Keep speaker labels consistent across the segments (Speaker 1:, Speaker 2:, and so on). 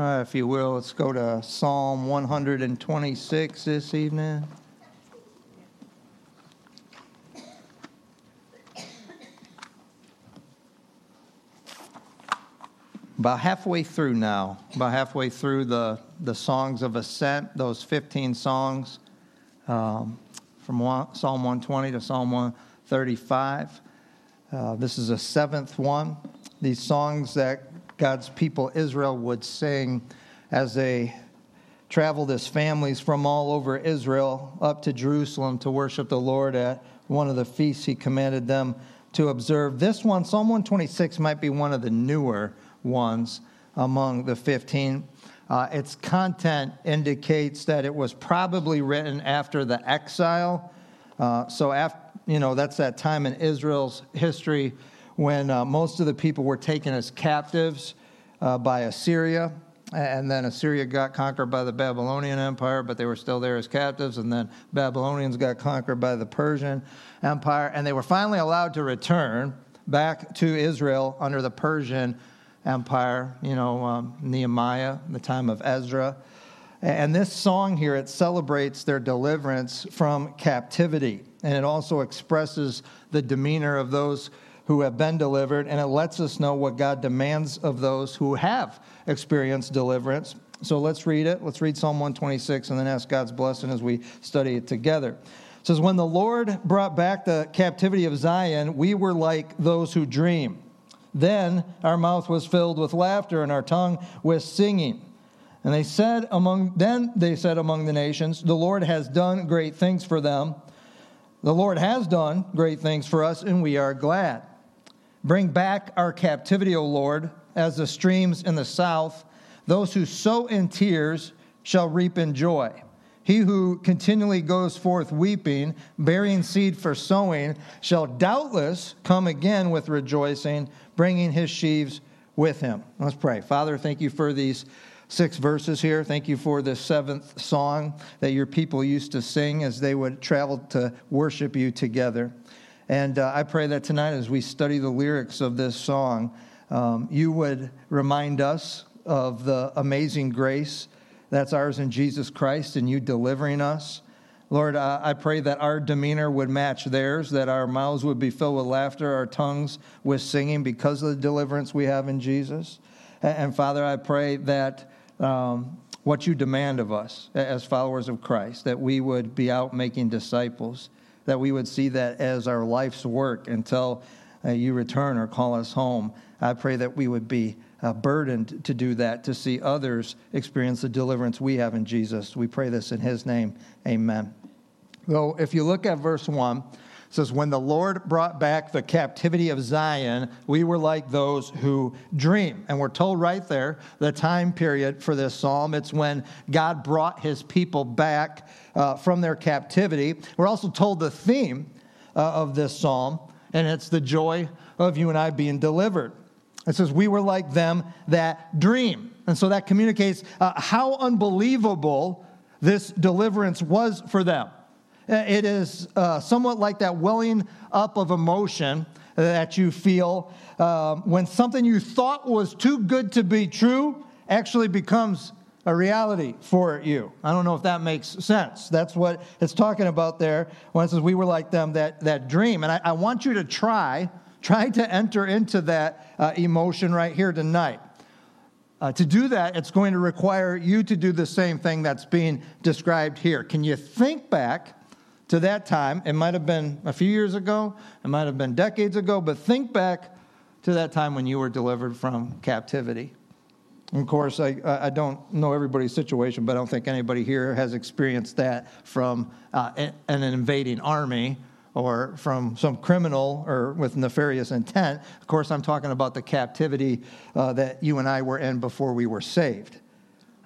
Speaker 1: Uh, if you will, let's go to Psalm 126 this evening. About halfway through now, about halfway through the, the songs of ascent, those 15 songs um, from one, Psalm 120 to Psalm 135. Uh, this is a seventh one. These songs that God's people Israel would sing as they traveled as families from all over Israel up to Jerusalem to worship the Lord at one of the feasts he commanded them to observe. This one, Psalm 126, might be one of the newer ones among the 15. Uh, its content indicates that it was probably written after the exile. Uh, so, after, you know, that's that time in Israel's history when uh, most of the people were taken as captives uh, by Assyria. And then Assyria got conquered by the Babylonian Empire, but they were still there as captives. And then Babylonians got conquered by the Persian Empire. And they were finally allowed to return back to Israel under the Persian Empire, you know, um, Nehemiah, the time of Ezra. And this song here, it celebrates their deliverance from captivity. And it also expresses the demeanor of those who have been delivered, and it lets us know what God demands of those who have experienced deliverance. So let's read it. Let's read Psalm 126 and then ask God's blessing as we study it together. It says, When the Lord brought back the captivity of Zion, we were like those who dream. Then our mouth was filled with laughter and our tongue with singing. And they said among then they said among the nations, the Lord has done great things for them. The Lord has done great things for us, and we are glad. Bring back our captivity, O Lord, as the streams in the south. Those who sow in tears shall reap in joy. He who continually goes forth weeping, bearing seed for sowing, shall doubtless come again with rejoicing, bringing his sheaves with him. Let's pray. Father, thank you for these six verses here. Thank you for the seventh song that your people used to sing as they would travel to worship you together. And uh, I pray that tonight, as we study the lyrics of this song, um, you would remind us of the amazing grace that's ours in Jesus Christ and you delivering us. Lord, I pray that our demeanor would match theirs, that our mouths would be filled with laughter, our tongues with singing because of the deliverance we have in Jesus. And, and Father, I pray that um, what you demand of us as followers of Christ, that we would be out making disciples that we would see that as our life's work until uh, you return or call us home. I pray that we would be uh, burdened to do that, to see others experience the deliverance we have in Jesus. We pray this in His name. Amen. So if you look at verse 1, says, When the Lord brought back the captivity of Zion, we were like those who dream. And we're told right there the time period for this psalm. It's when God brought his people back uh, from their captivity. We're also told the theme uh, of this psalm, and it's the joy of you and I being delivered. It says, We were like them that dream. And so that communicates uh, how unbelievable this deliverance was for them. Uh, it is uh, somewhat like that welling up of emotion that you feel uh, when something you thought was too good to be true actually becomes a reality for you. I don't know if that makes sense. That's what it's talking about there when it says we were like them that, that dream. And I, I want you to try, try to enter into that uh, emotion right here tonight. Uh, to do that, it's going to require you to do the same thing that's being described here. Can you think back to that time. It might have been a few years ago, it might have been decades ago, but think back to that time when you were delivered from captivity. of course, I, I don't know everybody's situation, but I don't think anybody here has experienced that from uh, an invading army or from some criminal or with nefarious intent. Of course, I'm talking about the captivity uh, that you and I were in before we were saved.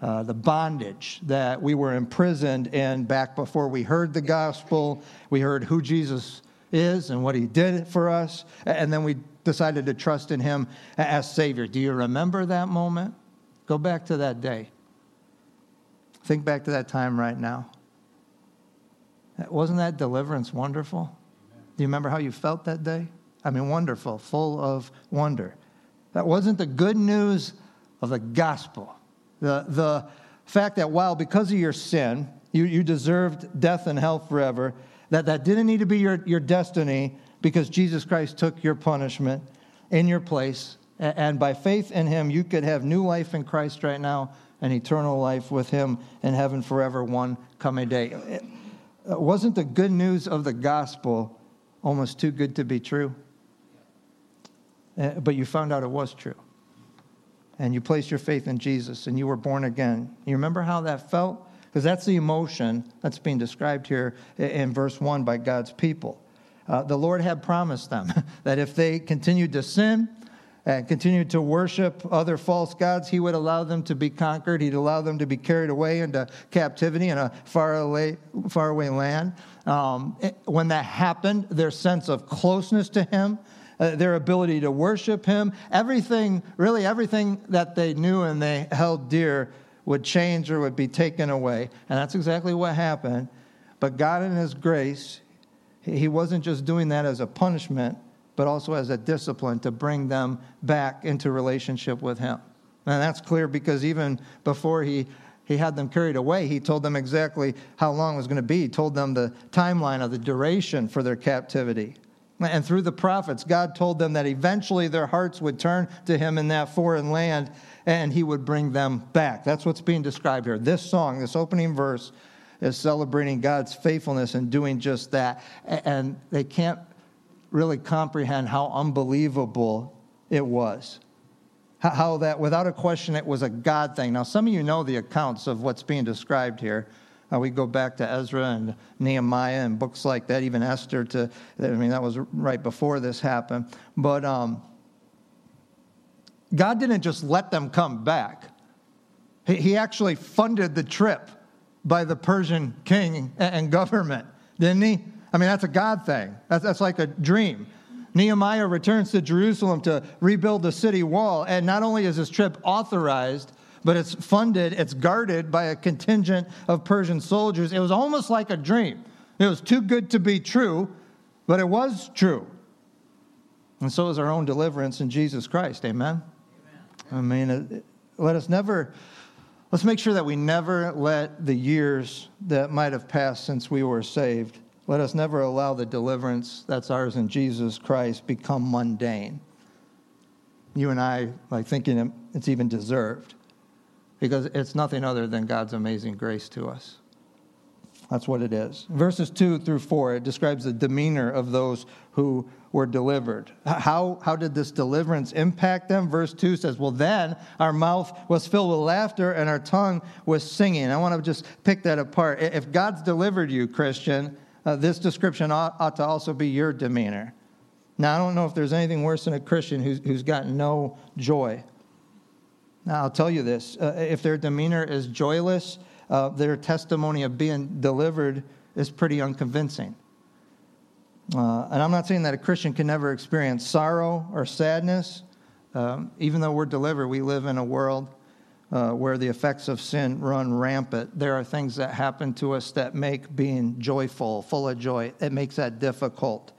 Speaker 1: Uh, the bondage that we were imprisoned in back before we heard the gospel, we heard who Jesus is and what he did for us, and then we decided to trust in him as Savior. Do you remember that moment? Go back to that day. Think back to that time right now. Wasn't that deliverance wonderful? Do you remember how you felt that day? I mean, wonderful, full of wonder. That wasn't the good news of the gospel. The, the fact that, while because of your sin, you, you deserved death and hell forever, that that didn't need to be your, your destiny because Jesus Christ took your punishment in your place. And by faith in him, you could have new life in Christ right now and eternal life with him in heaven forever, one coming day. Uh, wasn't the good news of the gospel almost too good to be true? Uh, but you found out it was true. And you placed your faith in Jesus and you were born again. You remember how that felt? Because that's the emotion that's being described here in verse 1 by God's people. Uh, the Lord had promised them that if they continued to sin, and continued to worship other false gods, he would allow them to be conquered. He'd allow them to be carried away into captivity in a faraway, faraway land. Um, when that happened, their sense of closeness to him, uh, their ability to worship him, everything, really everything that they knew and they held dear would change or would be taken away. And that's exactly what happened. But God, in his grace, he wasn't just doing that as a punishment, but also as a discipline to bring them back into relationship with Him. And that's clear because even before He he had them carried away. He told them exactly how long it was going to be. He told them the timeline of the duration for their captivity. And through the prophets, God told them that eventually their hearts would turn to Him in that foreign land and He would bring them back. That's what's being described here. This song, this opening verse, is celebrating God's faithfulness and doing just that. And they can't really comprehend how unbelievable it was. How that, without a question, it was a God thing. Now, some of you know the accounts of what's being described here. Uh, we go back to Ezra and Nehemiah and books like that, even Esther. To I mean, that was right before this happened. But um, God didn't just let them come back. He, he actually funded the trip by the Persian king and government, didn't he? I mean, that's a God thing. That's, that's like a dream. Nehemiah returns to Jerusalem to rebuild the city wall. And not only is this trip authorized, but it's funded, it's guarded by a contingent of Persian soldiers. It was almost like a dream. It was too good to be true, but it was true. And so is our own deliverance in Jesus Christ. Amen? Amen. I mean, uh, let us never, let's make sure that we never let the years that might have passed since we were saved let us never allow the deliverance that's ours in Jesus Christ become mundane. You and I, like thinking it's even deserved, because it's nothing other than God's amazing grace to us. That's what it is. Verses 2 through 4, it describes the demeanor of those who were delivered. How, how did this deliverance impact them? Verse 2 says, Well, then our mouth was filled with laughter and our tongue was singing. I want to just pick that apart. If God's delivered you, Christian, uh, this description ought, ought, to also be your demeanor. Now, I don't know if there's anything worse than a Christian who's, who's got no joy. Now, I'll tell you this uh, if their demeanor is joyless, uh, their testimony of being delivered is pretty unconvincing. Uh, and I'm not saying that a Christian can never experience sorrow or sadness. Um, even though we're delivered, we live in a world uh, where the effects of sin run rampant, there are things that happen to us that make being joyful, full of joy, it makes that difficult.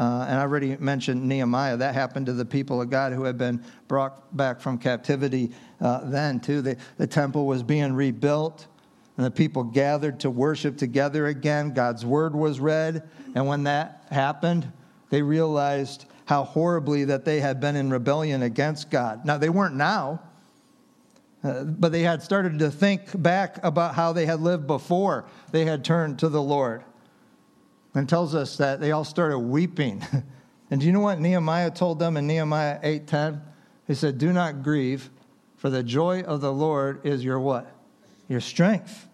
Speaker 1: Uh, and I already mentioned Nehemiah. That happened to the people of God who had been brought back from captivity uh, then, too. The, the temple was being rebuilt, and the people gathered to worship together again. God's word was read. And when that happened, they realized how horribly that they had been in rebellion against God. Now, they weren't now. Uh, but they had started to think back about how they had lived before they had turned to the Lord. And tells us that they all started weeping. and do you know what Nehemiah told them in Nehemiah 8:10? He said, "Do not grieve, for the joy of the Lord is your what? Your strength."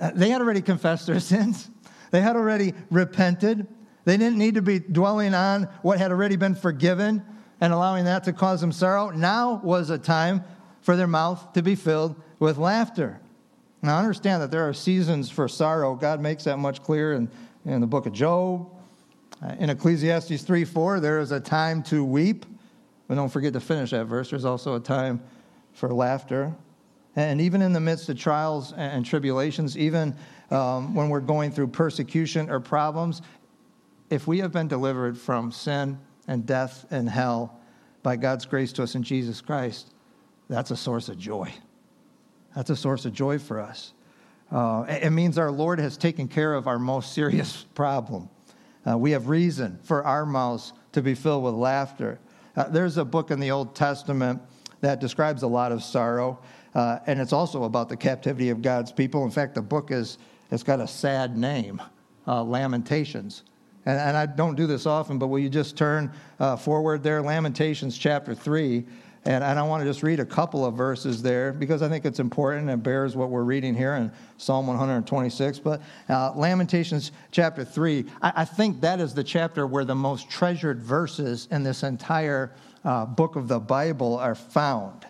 Speaker 1: Uh, they had already confessed their sins. They had already repented. They didn't need to be dwelling on what had already been forgiven and allowing that to cause them sorrow. Now was a time for their mouth to be filled with laughter. Now, understand that there are seasons for sorrow. God makes that much clear in, in the book of Job. Uh, in Ecclesiastes 3 4, there is a time to weep. But don't forget to finish that verse. There's also a time for laughter. And even in the midst of trials and tribulations, even um, when we're going through persecution or problems, if we have been delivered from sin and death and hell by God's grace to us in Jesus Christ, that's a source of joy. That's a source of joy for us. Uh, it means our Lord has taken care of our most serious problem. Uh, we have reason for our mouths to be filled with laughter. Uh, there's a book in the Old Testament that describes a lot of sorrow, uh, and it's also about the captivity of God's people. In fact, the book is it's got a sad name, uh, Lamentations. And, and, I don't do this often, but will you just turn uh, forward there, Lamentations chapter three. And, and I want to just read a couple of verses there because I think it's important and bears what we're reading here in Psalm 126. But uh, Lamentations chapter 3, I, I, think that is the chapter where the most treasured verses in this entire uh, book of the Bible are found.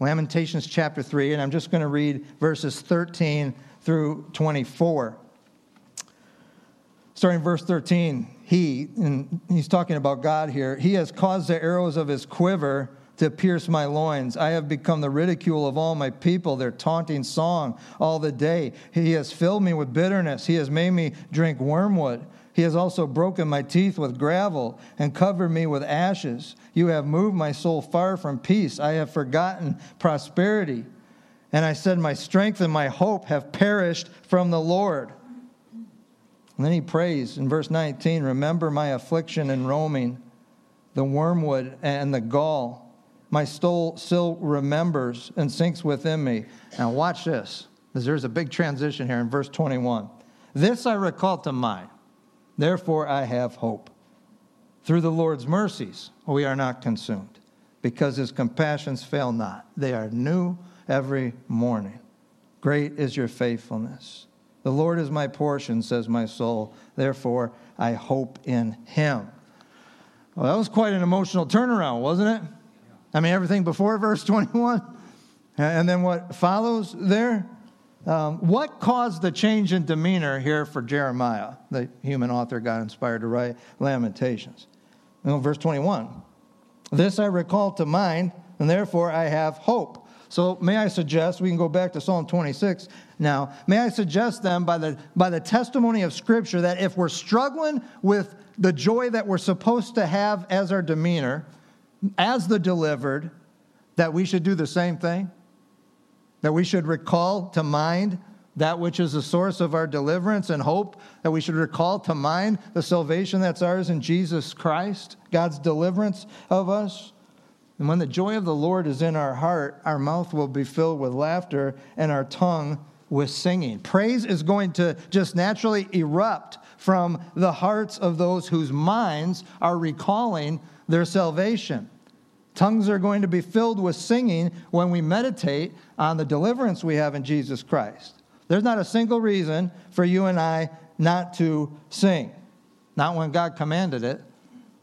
Speaker 1: Lamentations chapter 3, and I'm just going to read verses 13 through 24. Starting verse 13, he, and he's talking about God here, he has caused the arrows of his quiver to pierce my loins. I have become the ridicule of all my people, their taunting song all the day. He has filled me with bitterness. He has made me drink wormwood. He has also broken my teeth with gravel and covered me with ashes. You have moved my soul far from peace. I have forgotten prosperity. And I said, My strength and my hope have perished from the Lord. And then he prays in verse 19 Remember my affliction and roaming, the wormwood and the gall my soul still remembers and sinks within me. Now, watch this, because there's a big transition here in verse 21. This I recall to mind, therefore I have hope. Through the Lord's mercies, we are not consumed, because his compassions fail not. They are new every morning. Great is your faithfulness. The Lord is my portion, says my soul. Therefore, I hope in him. Well, that was quite an emotional turnaround, wasn't it? I mean, everything before verse 21, and then what follows there. Um, what caused the change in demeanor here for Jeremiah, the human author got inspired to write Lamentations? You know, verse 21 This I recall to mind, and therefore I have hope. So, may I suggest, we can go back to Psalm 26 now. May I suggest then, by the, by the testimony of Scripture, that if we're struggling with the joy that we're supposed to have as our demeanor, as the delivered, that we should do the same thing? That we should recall to mind that which is the source of our deliverance and hope, that we should recall to mind the salvation that's ours in Jesus Christ, God's deliverance of us. And when the joy of the Lord is in our heart, our mouth will be filled with laughter and our tongue with singing. Praise is going to just naturally erupt from the hearts of those whose minds are recalling their salvation. Tongues are going to be filled with singing when we meditate on the deliverance we have in Jesus Christ. There's not a single reason for you and I not to sing. Not when God commanded it.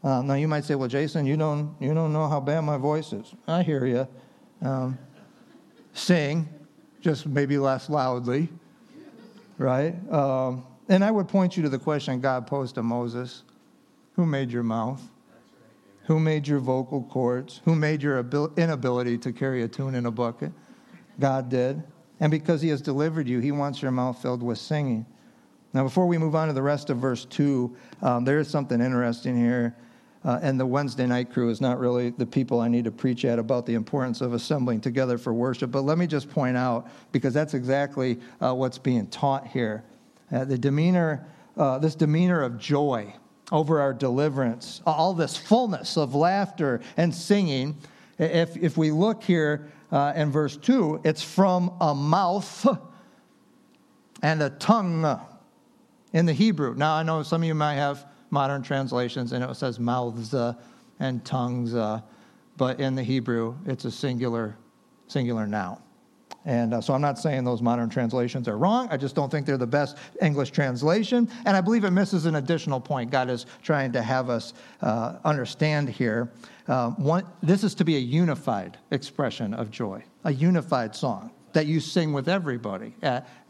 Speaker 1: Uh, now you might say, "Well, Jason, you don't you don't know how bad my voice is." I hear you. Um, sing, just maybe less loudly, right? Um, and I would point you to the question God posed to Moses: "Who made your mouth?" Who made your vocal cords? Who made your inability to carry a tune in a bucket? God did. And because He has delivered you, He wants your mouth filled with singing. Now, before we move on to the rest of verse 2, um, there is something interesting here. Uh, and the Wednesday night crew is not really the people I need to preach at about the importance of assembling together for worship. But let me just point out, because that's exactly uh, what's being taught here. Uh, the demeanor, uh, this demeanor of joy over our deliverance, all this fullness of laughter and singing. If, if we look here uh, in verse 2, it's from a mouth and a tongue in the Hebrew. Now, I know some of you might have modern translations and it says mouths uh, and tongues, uh, but in the Hebrew, it's a singular, singular noun. And uh, so I'm not saying those modern translations are wrong. I just don't think they're the best English translation. And I believe it misses an additional point God is trying to have us uh, understand here. Uh, one, this is to be a unified expression of joy, a unified song that you sing with everybody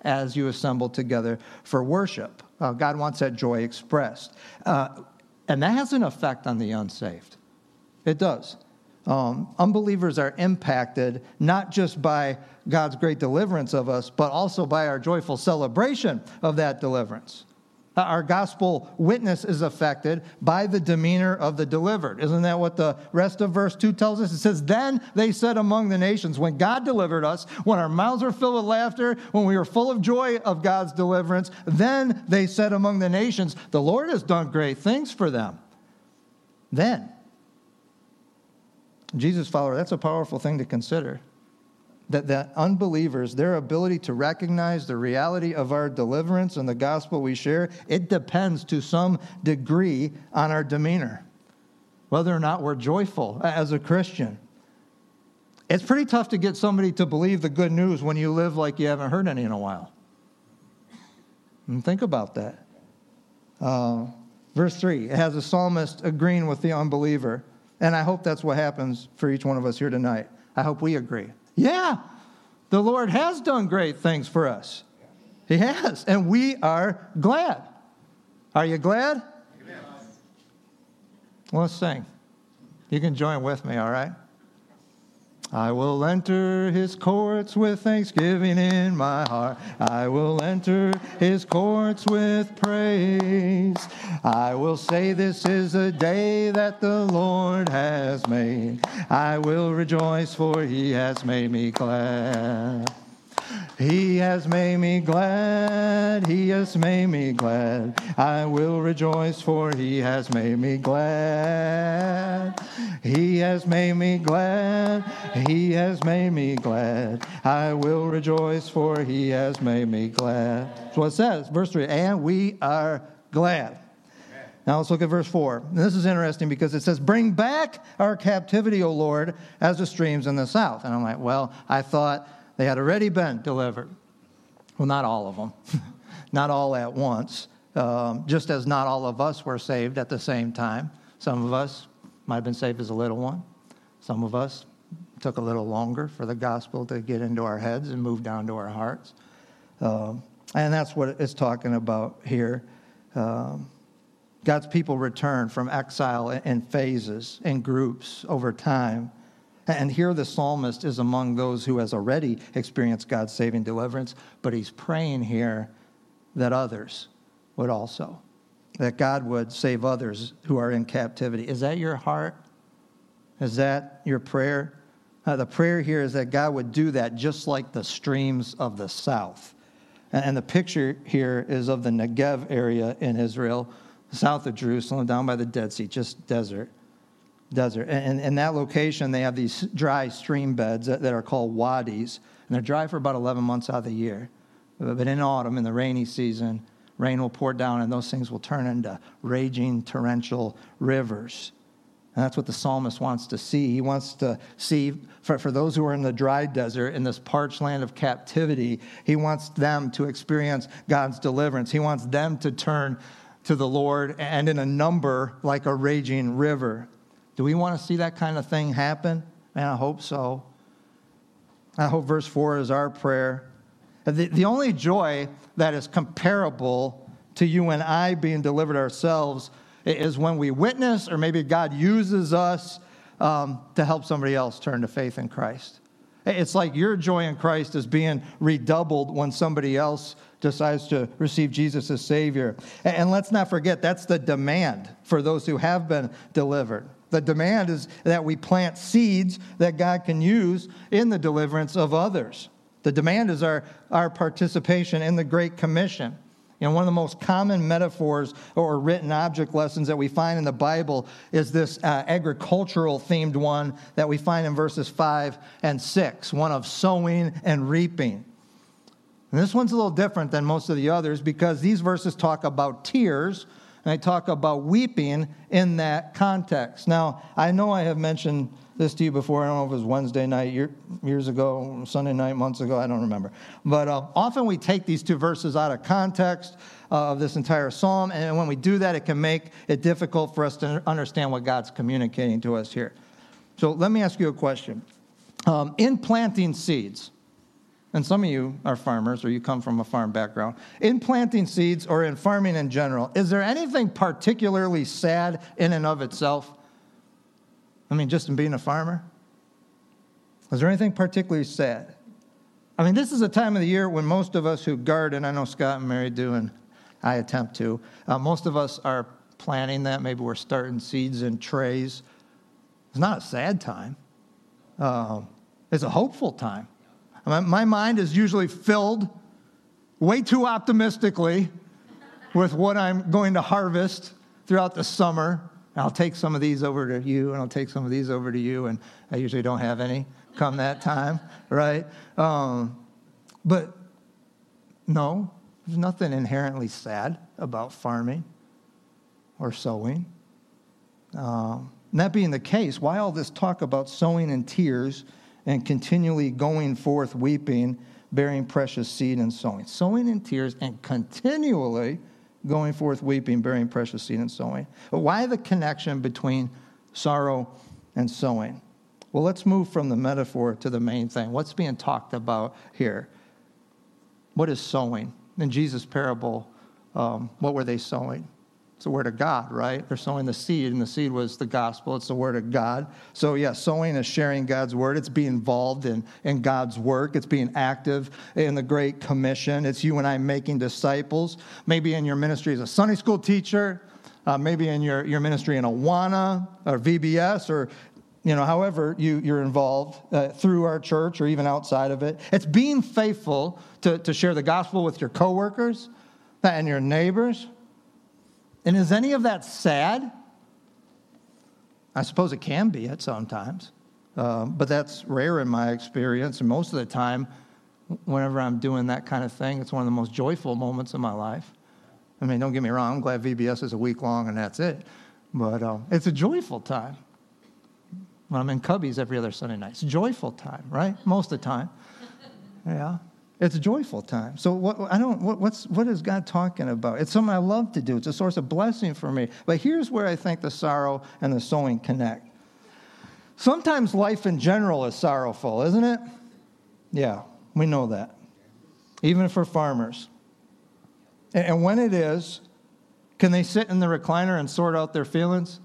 Speaker 1: as you assemble together for worship. Uh, God wants that joy expressed. Uh, and that has an effect on the unsaved. It does. Um, unbelievers are impacted not just by God's great deliverance of us, but also by our joyful celebration of that deliverance. Our gospel witness is affected by the demeanor of the delivered. Isn't that what the rest of verse 2 tells us? It says, Then they said among the nations, when God delivered us, when our mouths were filled with laughter, when we were full of joy of God's deliverance, then they said among the nations, The Lord has done great things for them. Then. Jesus follower, that's a powerful thing to consider that, that unbelievers, their ability to recognize the reality of our deliverance and the gospel we share, it depends to some degree on our demeanor, whether or not we're joyful as a Christian. It's pretty tough to get somebody to believe the good news when you live like you haven't heard any in a while. And think about that. Uh, verse 3 it has a psalmist agreeing with the unbeliever. And I hope that's what happens for each one of us here tonight. I hope we agree. Yeah, the Lord has done great things for us. He has, and we are glad. Are you glad? Well, let's sing. You can join with me, all right? I will enter his courts with thanksgiving in my heart. I will enter his courts with praise. I will say, This is a day that the Lord has made. I will rejoice, for he has made me glad. He has made me glad, He has made me glad. I will rejoice, for He has made me glad. He has made me glad, He has made me glad. I will rejoice, for He has made me glad. That's what it says, verse 3. And we are glad. Now let's look at verse 4. And this is interesting because it says, Bring back our captivity, O Lord, as the streams in the south. And I'm like, Well, I thought they had already been delivered. Well, not all of them, not all at once, um, just as not all of us were saved at the same time. Some of us might have been saved as a little one, some of us took a little longer for the gospel to get into our heads and move down to our hearts. Um, and that's what it's talking about here. Um, God's people return from exile in phases, in groups over time. And here the psalmist is among those who has already experienced God's saving deliverance, but he's praying here that others would also, that God would save others who are in captivity. Is that your heart? Is that your prayer? Uh, the prayer here is that God would do that just like the streams of the south. And, and the picture here is of the Negev area in Israel, south of Jerusalem, down by the Dead Sea, just desert desert. And in that location, they have these dry stream beds that, are called wadis, and they're dry for about 11 months out of the year. But in autumn, in the rainy season, rain will pour down, and those things will turn into raging torrential rivers. And that's what the psalmist wants to see. He wants to see, for, for those who are in the dry desert, in this parched land of captivity, he wants them to experience God's deliverance. He wants them to turn to the Lord and in a number like a raging river. Do we want to see that kind of thing happen? And I hope so. I hope verse 4 is our prayer. The, the only joy that is comparable to you and I being delivered ourselves is when we witness, or maybe God uses us um, to help somebody else turn to faith in Christ. It's like your joy in Christ is being redoubled when somebody else decides to receive Jesus as Savior. And let's not forget, that's the demand for those who have been delivered. The demand is that we plant seeds that God can use in the deliverance of others. The demand is our, our participation in the Great Commission. You know, one of the most common metaphors or written object lessons that we find in the Bible is this uh, agricultural themed one that we find in verses 5 and 6, one of sowing and reaping. And this one's a little different than most of the others because these verses talk about tears and I talk about weeping in that context. Now, I know I have mentioned this to you before. I don't know if it was Wednesday night, year, years ago, Sunday night, months ago. I don't remember. But uh, often we take these two verses out of context uh, of this entire psalm. And when we do that, it can make it difficult for us to understand what God's communicating to us here. So let me ask you a question. Um, in planting seeds, and some of you are farmers or you come from a farm background, in planting seeds or in farming in general, is there anything particularly sad in and of itself? I mean, just in being a farmer? Is there anything particularly sad? I mean, this is a time of the year when most of us who garden, I know Scott and Mary do, and I attempt to, uh, most of us are planting that. Maybe we're starting seeds in trays. It's not a sad time, uh, it's a hopeful time. My mind is usually filled way too optimistically with what I'm going to harvest throughout the summer. I'll take some of these over to you, and I'll take some of these over to you, and I usually don't have any come that time, right? Um, but no, there's nothing inherently sad about farming or sowing. Um, that being the case, why all this talk about sowing in tears and continually going forth weeping, bearing precious seed and sowing. Sowing in tears and continually going forth weeping, bearing precious seed and sowing. But why the connection between sorrow and sowing? Well, let's move from the metaphor to the main thing. What's being talked about here? What is sowing? In Jesus' parable, um, what were they sowing? It's the word of God, right? They're sowing the seed, and the seed was the gospel. It's the word of God. So, yeah, sowing is sharing God's word. It's being involved in, in God's work. It's being active in the Great Commission. It's you and I making disciples. Maybe in your ministry as a Sunday school teacher, uh, maybe in your, your ministry in Awana or VBS, or you know, however you, you're involved uh, through our church or even outside of it. It's being faithful to, to share the gospel with your coworkers and your neighbors and is any of that sad? I suppose it can be at sometimes, uh, but that's rare in my experience. And most of the time, whenever I'm doing that kind of thing, it's one of the most joyful moments of my life. I mean, don't get me wrong, I'm glad VBS is a week long and that's it. But uh, it's a joyful time. When I'm in Cubbies every other Sunday night, it's a joyful time, right? Most of the time. Yeah. It's a joyful time. So what, I don't. What, what's what is God talking about? It's something I love to do. It's a source of blessing for me. But here's where I think the sorrow and the sowing connect. Sometimes life in general is sorrowful, isn't it? Yeah, we know that. Even for farmers. And, and when it is, can they sit in the recliner and sort out their feelings?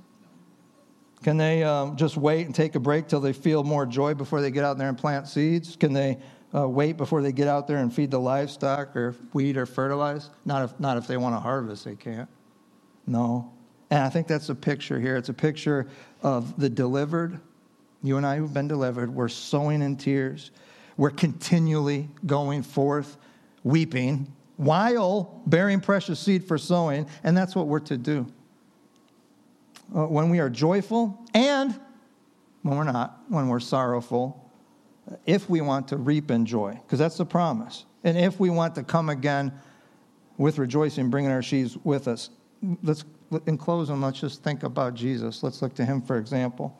Speaker 1: Can they um, just wait and take a break till they feel more joy before they get out there and plant seeds? Can they uh, wait before they get out there and feed the livestock or weed or fertilize. Not if, not if they want to harvest, they can't. No. And I think that's a picture here. It's a picture of the delivered. You and I who've been delivered, we're sowing in tears. We're continually going forth, weeping, while bearing precious seed for sowing. And that's what we're to do. Uh, when we are joyful and when we're not, when we're sorrowful, if we want to reap in joy, because that's the promise. And if we want to come again with rejoicing, bringing our sheaves with us. Let's, in closing, let's just think about Jesus. Let's look to him for example.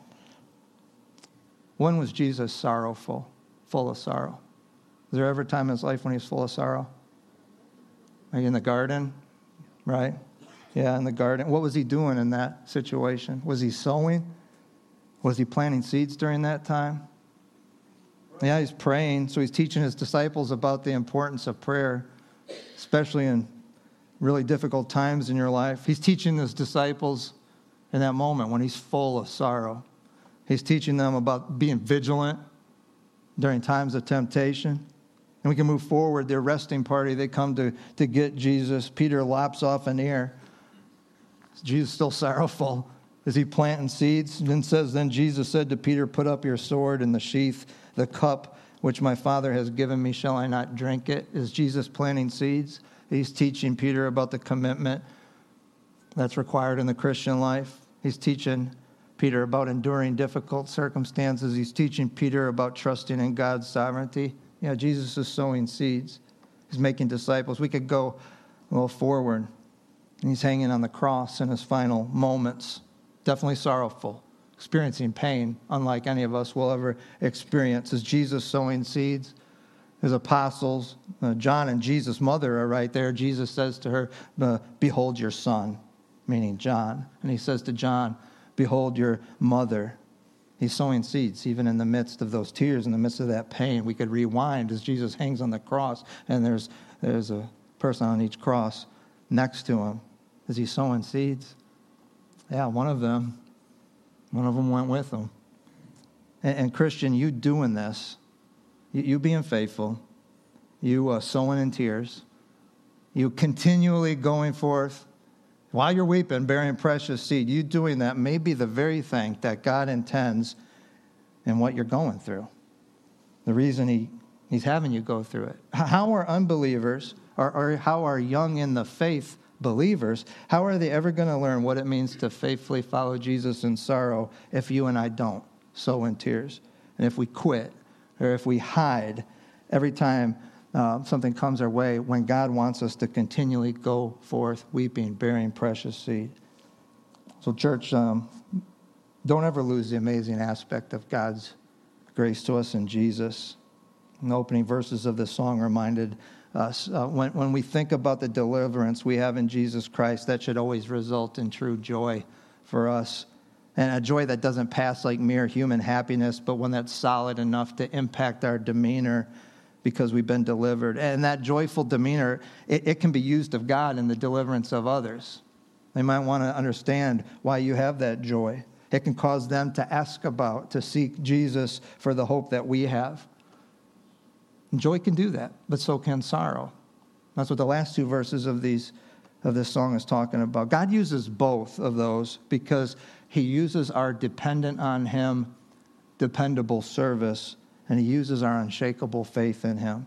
Speaker 1: When was Jesus sorrowful, full of sorrow? Was there ever a time in his life when he was full of sorrow? in the garden, right? Yeah, in the garden. What was he doing in that situation? Was he sowing? Was he planting seeds during that time? Yeah, he's praying. So he's teaching his disciples about the importance of prayer, especially in really difficult times in your life. He's teaching his disciples in that moment when he's full of sorrow. He's teaching them about being vigilant during times of temptation. And we can move forward. Their resting party, they come to, to get Jesus. Peter lops off an ear. Jesus still sorrowful. Is he planting seeds? And then says, Then Jesus said to Peter, Put up your sword in the sheath the cup which my Father has given me, shall I not drink it? Is Jesus planting seeds? He's teaching Peter about the commitment that's required in the Christian life. He's teaching Peter about enduring difficult circumstances. He's teaching Peter about trusting in God's sovereignty. Yeah, Jesus is sowing seeds. He's making disciples. We could go a little forward. He's hanging on the cross in his final moments. Definitely sorrowful. Experiencing pain, unlike any of us will ever experience. Is Jesus sowing seeds? His apostles, uh, John and Jesus' mother are right there. Jesus says to her, uh, Behold your son, meaning John. And he says to John, Behold your mother. He's sowing seeds, even in the midst of those tears, in the midst of that pain. We could rewind as Jesus hangs on the cross, and there's, there's a person on each cross next to him. Is he sowing seeds? Yeah, one of them. One of them went with him. And, and Christian, you doing this, you, you being faithful, you uh, sowing in tears, you continually going forth while you're weeping, bearing precious seed, you doing that may be the very thing that God intends in what you're going through. The reason he, He's having you go through it. How are unbelievers, or, or how are young in the faith believers, how are they ever going to learn what it means to faithfully follow Jesus in sorrow if you and I don't sow in tears? And if we quit, or if we hide every time uh, something comes our way when God wants us to continually go forth weeping, bearing precious seed. So, church, um, don't ever lose the amazing aspect of God's grace to us in Jesus. In the opening verses of this song reminded uh, when, when we think about the deliverance we have in Jesus Christ, that should always result in true joy for us. And a joy that doesn't pass like mere human happiness, but one that's solid enough to impact our demeanor because we've been delivered. And that joyful demeanor, it, it, can be used of God in the deliverance of others. They might want to understand why you have that joy. It can cause them to ask about, to seek Jesus for the hope that we have. And joy can do that, but so can sorrow. That's what the last two verses of these of this song is talking about. God uses both of those because he uses our dependent on him, dependable service and he uses our unshakable faith in him.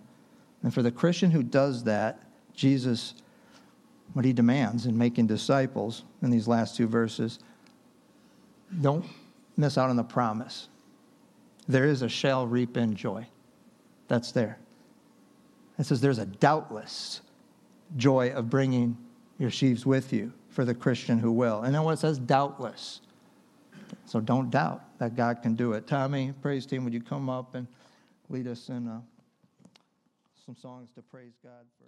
Speaker 1: And for the Christian who does that, Jesus, what he demands in making disciples in these last two verses, don't miss out on the promise. There is a shall reap in joy. That's there. It says there's a doubtless joy of bringing your sheaves with you for the Christian who will. And then what it says, doubtless. So don't doubt that God can do it. Tommy, praise team, would you come up and lead us in uh, some songs to praise God for?